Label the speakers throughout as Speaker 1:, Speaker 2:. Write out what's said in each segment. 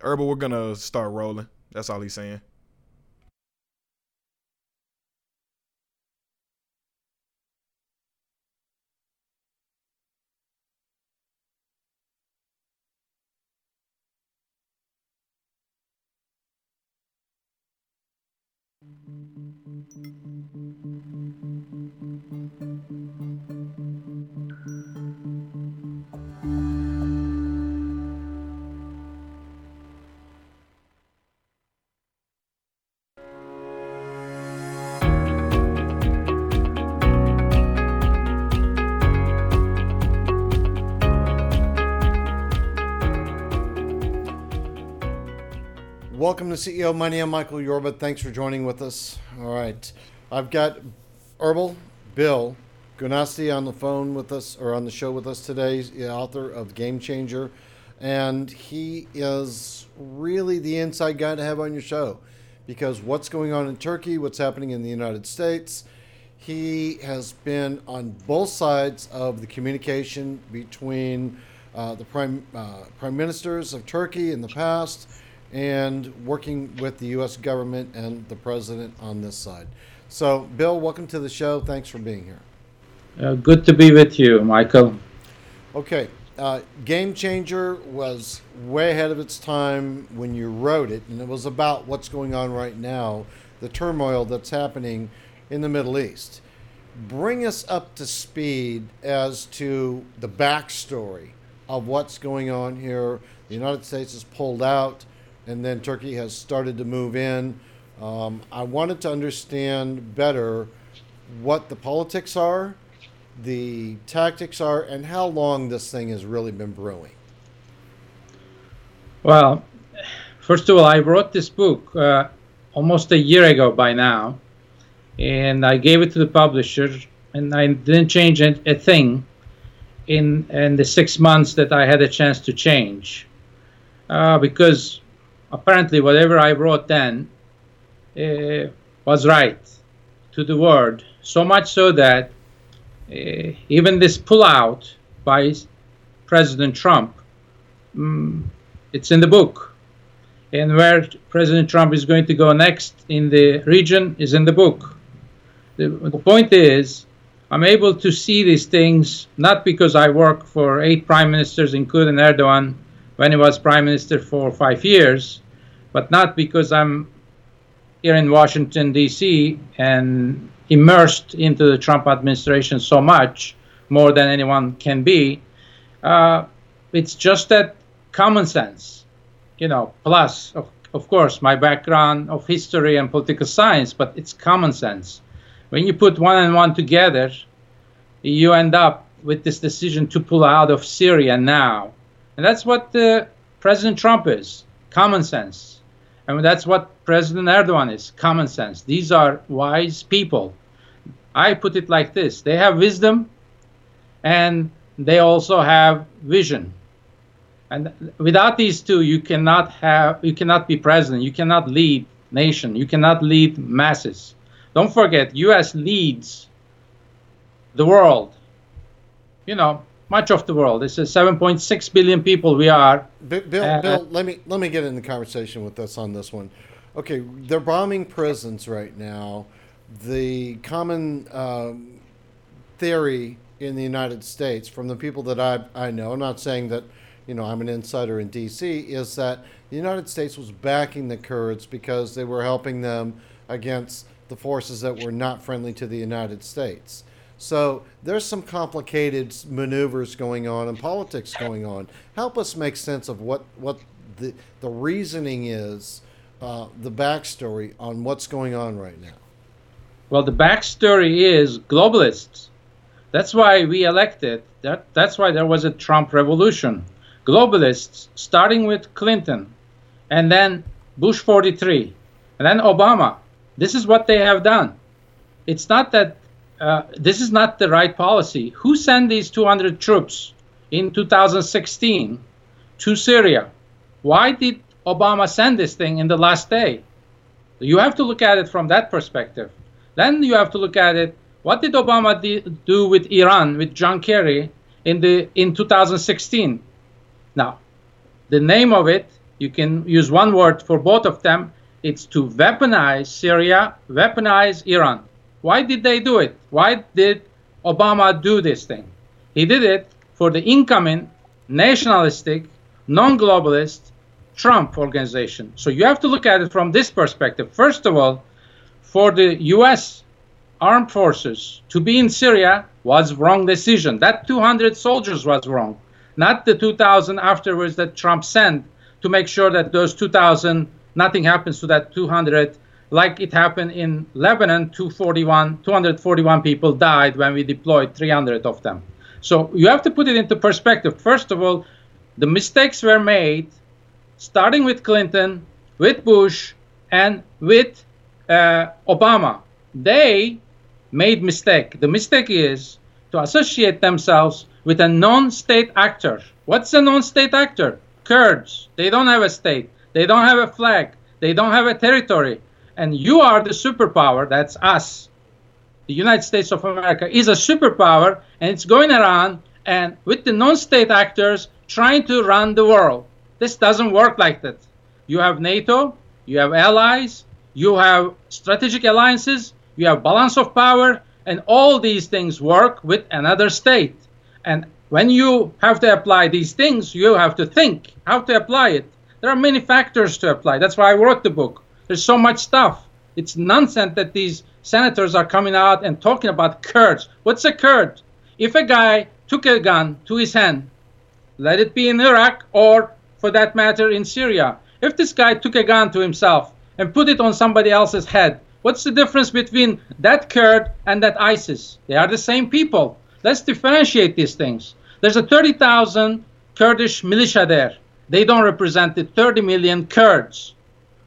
Speaker 1: Erbil, we're gonna start rolling. That's all he's saying.
Speaker 2: CEO Money. I'm Michael Yorba. Thanks for joining with us. All right. I've got Erbil Bill Gunasti on the phone with us or on the show with us today. The author of Game Changer. And he is really the inside guy to have on your show because what's going on in Turkey, what's happening in the United States, he has been on both sides of the communication between uh, the prime uh, prime ministers of Turkey in the past and working with the U.S. government and the president on this side. So, Bill, welcome to the show. Thanks for being here.
Speaker 3: Uh, good to be with you, Michael.
Speaker 2: Okay. Uh, Game Changer was way ahead of its time when you wrote it, and it was about what's going on right now, the turmoil that's happening in the Middle East. Bring us up to speed as to the backstory of what's going on here. The United States has pulled out and then Turkey has started to move in. Um, I wanted to understand better what the politics are, the tactics are, and how long this thing has really been brewing.
Speaker 3: Well, first of all, I wrote this book uh, almost a year ago by now, and I gave it to the publisher, and I didn't change a thing in in the six months that I had a chance to change, uh, because apparently whatever I wrote then uh, was right to the word. So much so that uh, even this pullout by President Trump, um, it's in the book. And where President Trump is going to go next in the region is in the book. The, the point is, I'm able to see these things not because I work for eight prime ministers, including Erdogan, when he was prime minister for five years, but not because I'm here in Washington, D.C., and immersed into the Trump administration so much, more than anyone can be. Uh, it's just that common sense, you know, plus, of, of course, my background of history and political science, but it's common sense. When you put one and one together, you end up with this decision to pull out of Syria now. And that's what uh, President Trump is common sense. And that's what President Erdogan is common sense. These are wise people. I put it like this they have wisdom and they also have vision. And without these two, you cannot have, you cannot be president. You cannot lead nation. You cannot lead masses. Don't forget, U.S. leads the world. You know, much of the world. It's a 7.6 billion people we are.
Speaker 2: Bill, Bill, uh, Bill, let me let me get in the conversation with us on this one. Okay, they're bombing prisons right now. The common um, theory in the United States, from the people that I I know, I'm not saying that you know I'm an insider in D.C., is that the United States was backing the Kurds because they were helping them against the forces that were not friendly to the United States. So there's some complicated maneuvers going on and politics going on. Help us make sense of what what the the reasoning is, uh, the backstory on what's going on right now.
Speaker 3: Well, the backstory is globalists. That's why we elected. That that's why there was a Trump revolution. Globalists, starting with Clinton, and then Bush 43, and then Obama. This is what they have done. It's not that uh, this is not the right policy. Who sent these 200 troops in 2016 to Syria? Why did Obama send this thing in the last day? You have to look at it from that perspective. Then you have to look at it. What did Obama do with Iran, with John Kerry, in the in 2016? Now, the name of it You can use one word for both of them. It's to weaponize Syria, weaponize Iran. Why did they do it? Why did Obama do this thing? He did it for the incoming nationalistic, non globalist Trump organization. So you have to look at it from this perspective. First of all, for the US armed forces to be in Syria was wrong decision. That 200 soldiers was wrong, not the 2,000 afterwards that Trump sent to make sure that those 2,000 nothing happens to that 200 like it happened in Lebanon 241 241 people died when we deployed 300 of them. So you have to put it into perspective. First of all, the mistakes were made starting with Clinton, with Bush, and with uh, Obama. They made mistake. The mistake is to associate themselves with a non-state actor. What's a non-state actor? Kurds. They don't have a state. They don't have a flag. They don't have a territory. And you are the superpower. That's us. The United States of America is a superpower, and it's going around and with the non-state actors trying to run the world. This doesn't work like that. You have NATO, you have allies, you have strategic alliances, you have balance of power, and all these things work with another state. And when you have to apply these things, you have to think how to apply it. There are many factors to apply. That's why I wrote the book. There's so much stuff. It's nonsense that these senators are coming out and talking about Kurds. What's a Kurd? If a guy took a gun to his hand, let it be in Iraq or, for that matter, in Syria. If this guy took a gun to himself and put it on somebody else's head, what's the difference between that Kurd and that ISIS? They are the same people. Let's differentiate these things. There's a 30,000 Kurdish militia there. They don't represent the 30 million Kurds.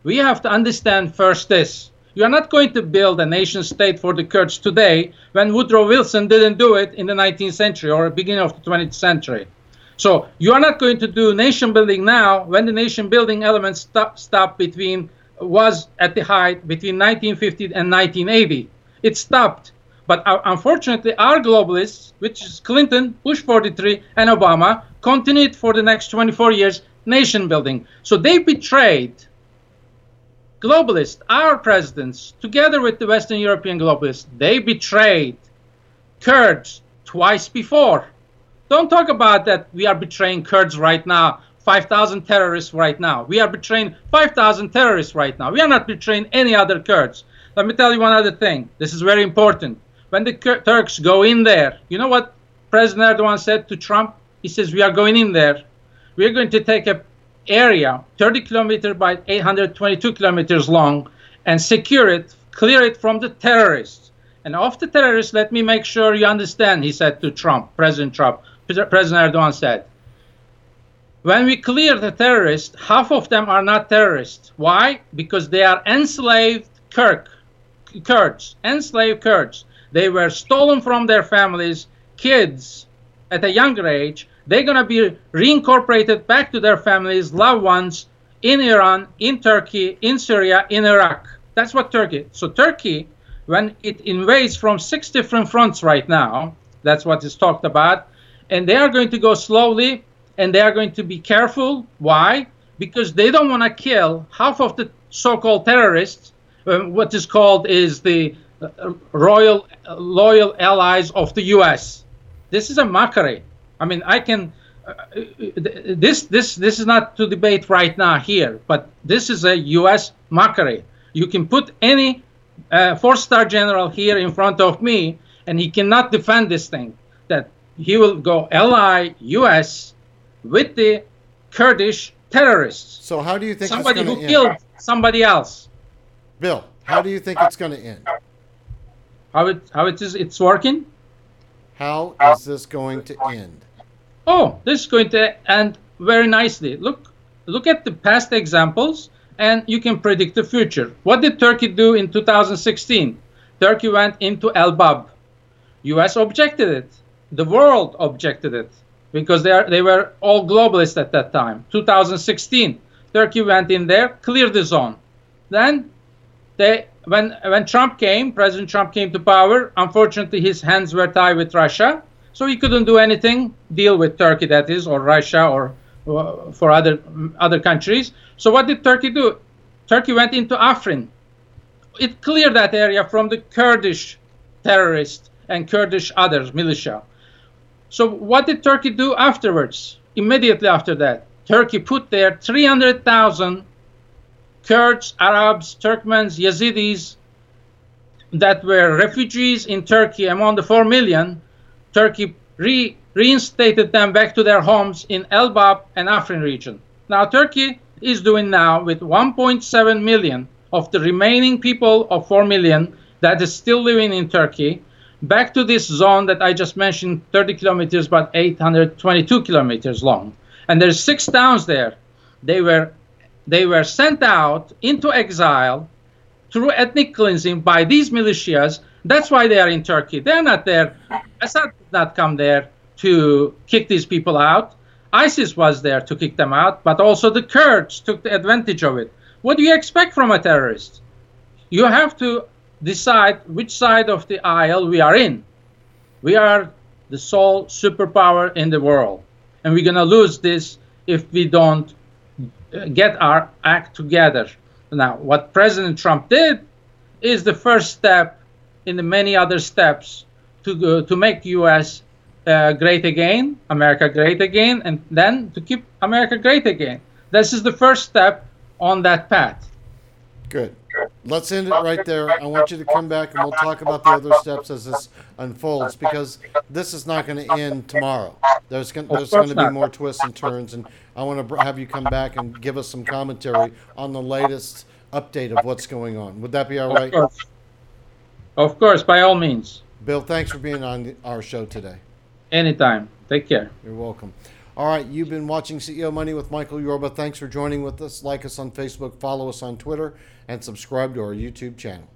Speaker 3: We have to understand first this. You are not going to build a nation state for the Kurds today when Woodrow Wilson didn't do it in the 19th century or beginning of the 20th century. So you are not going to do nation building now when the nation building element stop, stop between was at the height between 1950 and 1980. It stopped. But uh, unfortunately, our globalists, which is Clinton, Bush 43, and Obama, continued for the next 24 years nation building. So they betrayed globalists, our presidents, together with the Western European globalists, they betrayed Kurds twice before. Don't talk about that we are betraying Kurds right now, 5,000 terrorists right now. We are betraying 5,000 terrorists right now. We are not betraying any other Kurds. Let me tell you one other thing. This is very important. When the Turks go in there, you know what President Erdogan said to Trump? He says, We are going in there. We are going to take a area 30 kilometers by 822 kilometers long and secure it, clear it from the terrorists. And of the terrorists, let me make sure you understand, he said to Trump, President Trump. President Erdogan said, when we clear the terrorists, half of them are not terrorists. Why? Because they are enslaved Kirk, Kurds, enslaved Kurds. They were stolen from their families, kids at a younger age, they're going to be reincorporated back to their families, loved ones in Iran, in Turkey, in Syria, in Iraq. That's what Turkey. So Turkey, when it invades from six different fronts right now, that's what is talked about, and they are going to go slowly and they are going to be careful. Why? Because they don't want to kill half of the so-called terrorists. Um, what is called is the uh, royal uh, loyal allies of the U.S. This is a mockery. I mean, I can. Uh, this this this is not to debate right now here, but this is a U.S. mockery. You can put any uh, four-star general here in front of me, and he cannot defend this thing. That he will go ally U.S. with the Kurdish terrorists.
Speaker 2: So how do you think
Speaker 3: somebody who
Speaker 2: end?
Speaker 3: killed somebody else?
Speaker 2: Bill, how do you think it's going to end?
Speaker 3: How it how it is it's working?
Speaker 2: How is this going to end?
Speaker 3: oh, this is going to end very nicely. Look, look at the past examples, and you can predict the future. What did Turkey do in 2016? Turkey went into Elbab. U.S. objected it. The world objected it because they are they were all globalists at that time. 2016, Turkey went in there, cleared the zone. Then they when when Trump came, President Trump came to power. Unfortunately, his hands were tied with Russia. So he couldn't do anything, deal with Turkey, that is, or Russia, or uh, for other other countries. So what did Turkey do? Turkey went into Afrin. It cleared that area from the Kurdish terrorists and Kurdish others militia. So what did Turkey do afterwards? Immediately after that, Turkey put there 300,000 Kurds, Arabs, Turkmens, Yazidis that were refugees in Turkey among the 4 million. Turkey re- reinstated them back to their homes in Elbab and Afrin region. Now, Turkey is doing now with 1.7 million of the remaining people of 4 million that is still living in Turkey back to this zone that I just mentioned 30 kilometers but 822 kilometers long. And there's six towns there. They were they were sent out into exile through ethnic cleansing by these militias. That's why they are in Turkey. They're not there. Assad did not come there to kick these people out. ISIS was there to kick them out, but also the Kurds took the advantage of it. What do you expect from a terrorist? You have to decide which side of the aisle we are in. We are the sole superpower in the world, and we're going to lose this if we don't get our act together. Now, what President Trump did is the first step in the many other steps to uh, to make U.S. Uh, great again, America great again, and then to keep America great again. This is the first step on that path.
Speaker 2: Good. Let's end it right there. I want you to come back and we'll talk about the other steps as this unfolds because this is not going to end tomorrow. There's going, there's going to be more twists and turns, and I want to have you come back and give us some commentary on the latest update of what's going on. Would that be all right?
Speaker 3: Of course, of course by all means.
Speaker 2: Bill, thanks for being on our show today.
Speaker 3: Anytime. Take care.
Speaker 2: You're welcome. All right, you've been watching CEO Money with Michael Yorba. Thanks for joining with us. Like us on Facebook, follow us on Twitter, and subscribe to our YouTube channel.